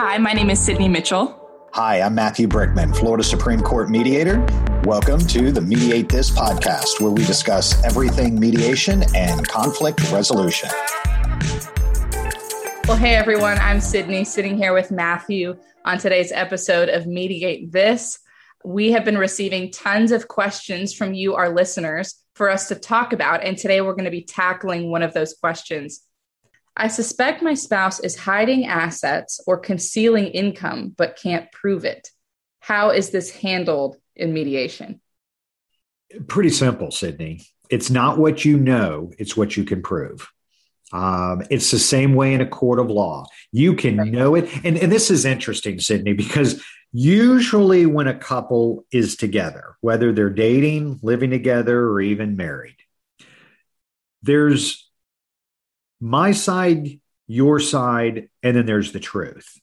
Hi, my name is Sydney Mitchell. Hi, I'm Matthew Brickman, Florida Supreme Court mediator. Welcome to the Mediate This podcast, where we discuss everything mediation and conflict resolution. Well, hey everyone, I'm Sydney sitting here with Matthew on today's episode of Mediate This. We have been receiving tons of questions from you, our listeners, for us to talk about. And today we're going to be tackling one of those questions. I suspect my spouse is hiding assets or concealing income, but can't prove it. How is this handled in mediation? Pretty simple, Sydney. It's not what you know, it's what you can prove. Um, it's the same way in a court of law. You can right. know it. And, and this is interesting, Sydney, because usually when a couple is together, whether they're dating, living together, or even married, there's my side, your side, and then there's the truth.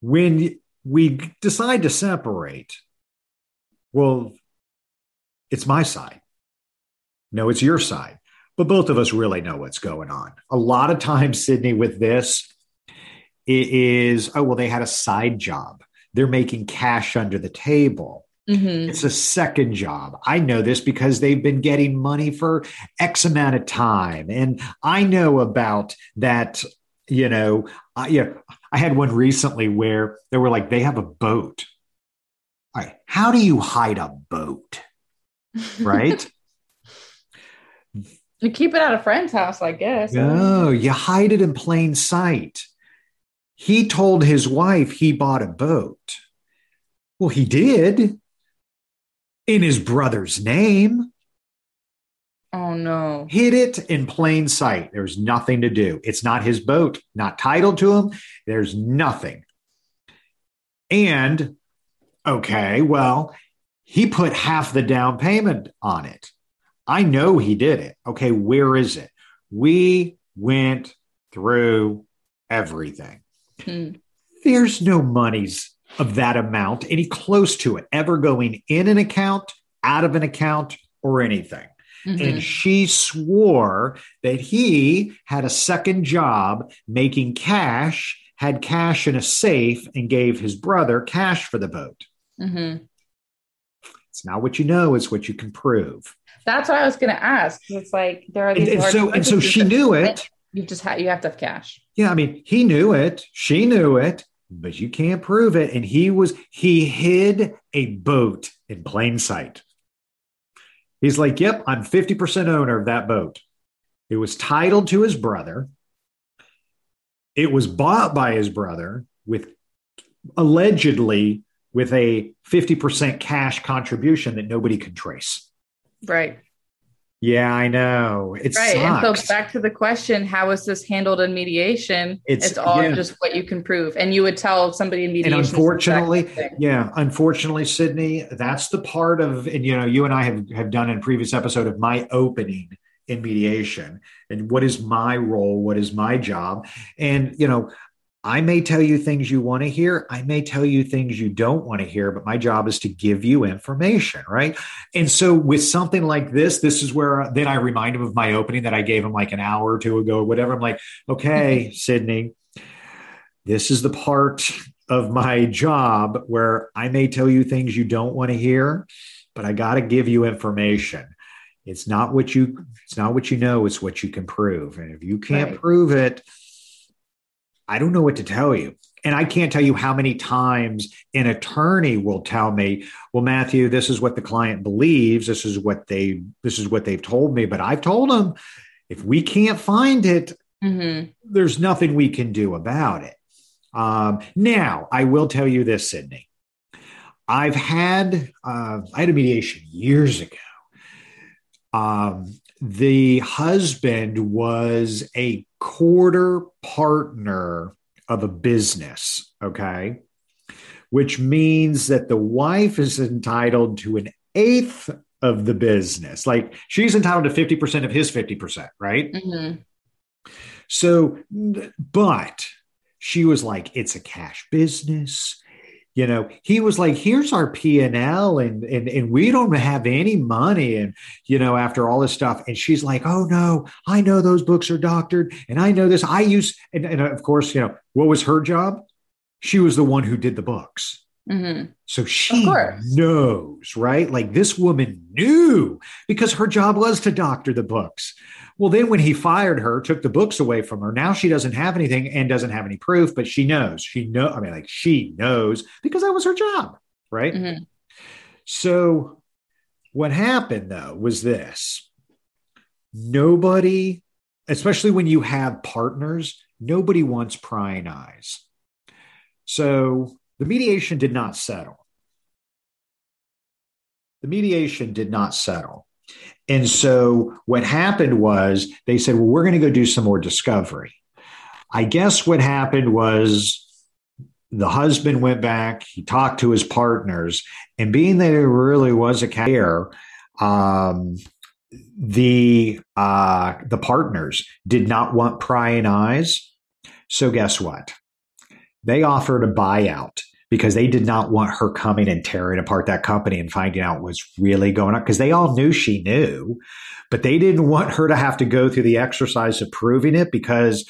When we decide to separate, well, it's my side. No, it's your side. But both of us really know what's going on. A lot of times, Sydney, with this, it is, oh, well, they had a side job. They're making cash under the table. Mm-hmm. It's a second job. I know this because they've been getting money for X amount of time. And I know about that, you know, I, yeah, I had one recently where they were like, they have a boat. All right. How do you hide a boat? Right. you keep it at a friend's house, I guess. No, you hide it in plain sight. He told his wife he bought a boat. Well, he did in his brother's name. Oh no. Hid it in plain sight. There's nothing to do. It's not his boat, not titled to him. There's nothing. And okay, well, he put half the down payment on it. I know he did it. Okay, where is it? We went through everything. Hmm. There's no monies of that amount, any close to it, ever going in an account, out of an account, or anything. Mm-hmm. And she swore that he had a second job making cash, had cash in a safe, and gave his brother cash for the boat. Mm-hmm. It's not what you know, it's what you can prove. That's what I was going to ask. It's like there are these. And, and so, and so she knew it. You just have you have to have cash. Yeah, I mean, he knew it. She knew it but you can't prove it. And he was, he hid a boat in plain sight. He's like, Yep, I'm 50% owner of that boat. It was titled to his brother. It was bought by his brother with allegedly with a 50% cash contribution that nobody could trace. Right. Yeah, I know. It's right. Sucks. And so back to the question, how is this handled in mediation? It's, it's all yeah. just what you can prove. And you would tell somebody in mediation. And unfortunately, yeah, unfortunately, Sydney, that's the part of, and you know, you and I have, have done in previous episode of my opening in mediation and what is my role? What is my job? And, you know, I may tell you things you want to hear. I may tell you things you don't want to hear, but my job is to give you information, right? And so with something like this, this is where then I remind him of my opening that I gave him like an hour or two ago or whatever. I'm like, okay, Sydney, this is the part of my job where I may tell you things you don't want to hear, but I got to give you information. It's not what you it's not what you know, it's what you can prove. And if you can't right. prove it, I don't know what to tell you. And I can't tell you how many times an attorney will tell me, "Well, Matthew, this is what the client believes. This is what they this is what they've told me." But I've told them, if we can't find it, mm-hmm. there's nothing we can do about it. Um, now, I will tell you this, Sydney. I've had uh, I had a mediation years ago. Um, the husband was a quarter partner of a business, okay? Which means that the wife is entitled to an eighth of the business. Like she's entitled to 50% of his 50%, right? Mm-hmm. So, but she was like, it's a cash business you know he was like here's our p&l and, and and we don't have any money and you know after all this stuff and she's like oh no i know those books are doctored and i know this i use and, and of course you know what was her job she was the one who did the books. Mm-hmm. So she knows, right? Like this woman knew because her job was to doctor the books. Well, then when he fired her, took the books away from her, now she doesn't have anything and doesn't have any proof, but she knows. She know. I mean, like she knows because that was her job, right? Mm-hmm. So what happened though was this: nobody, especially when you have partners, nobody wants prying eyes. So the mediation did not settle. The mediation did not settle. And so what happened was they said, well, we're going to go do some more discovery. I guess what happened was the husband went back, he talked to his partners, and being that there really was a care, um, the uh, the partners did not want prying eyes. So guess what? They offered a buyout because they did not want her coming and tearing apart that company and finding out what's really going on because they all knew she knew, but they didn't want her to have to go through the exercise of proving it because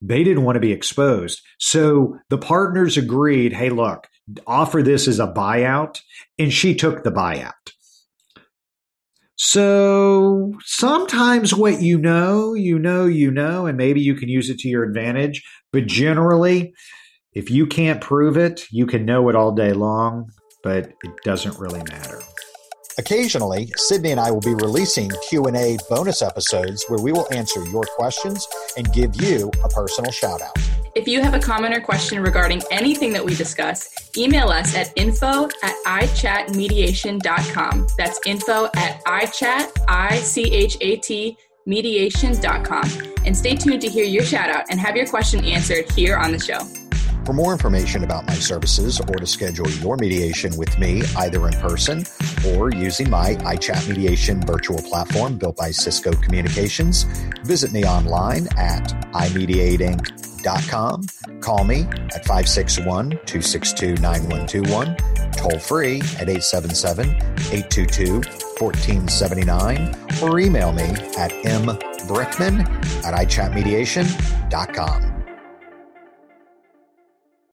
they didn't want to be exposed. So the partners agreed, hey, look, offer this as a buyout. And she took the buyout. So sometimes what you know, you know, you know, and maybe you can use it to your advantage. But generally, if you can't prove it, you can know it all day long, but it doesn't really matter. Occasionally, Sydney and I will be releasing Q&A bonus episodes where we will answer your questions and give you a personal shout out. If you have a comment or question regarding anything that we discuss, email us at info at ichatmediation.com. That's info at ichat, I-C-H-A-T, mediation.com. And stay tuned to hear your shout out and have your question answered here on the show. For more information about my services or to schedule your mediation with me, either in person or using my iChat mediation virtual platform built by Cisco Communications, visit me online at imediateinc.com. Call me at 561 262 9121, toll free at 877 822 1479, or email me at mbrickman at ichatmediation.com.